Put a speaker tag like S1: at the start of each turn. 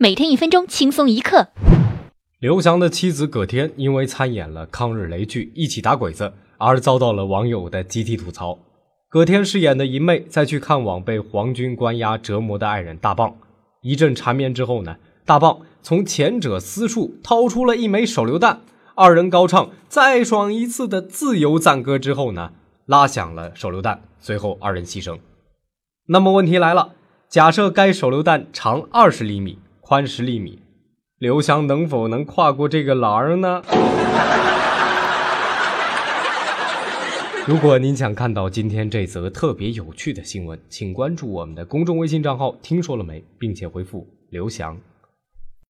S1: 每天一分钟轻松一刻。
S2: 刘翔的妻子葛天因为参演了抗日雷剧《一起打鬼子》而遭到了网友的集体吐槽。葛天饰演的银妹在去看望被皇军关押折磨的爱人大棒，一阵缠绵之后呢，大棒从前者私处掏出了一枚手榴弹，二人高唱“再爽一次”的自由赞歌之后呢，拉响了手榴弹，随后二人牺牲。那么问题来了，假设该手榴弹长二十厘米，宽十厘米。刘翔能否能跨过这个栏儿呢？如果您想看到今天这则特别有趣的新闻，请关注我们的公众微信账号“听说了没”，并且回复“刘翔”。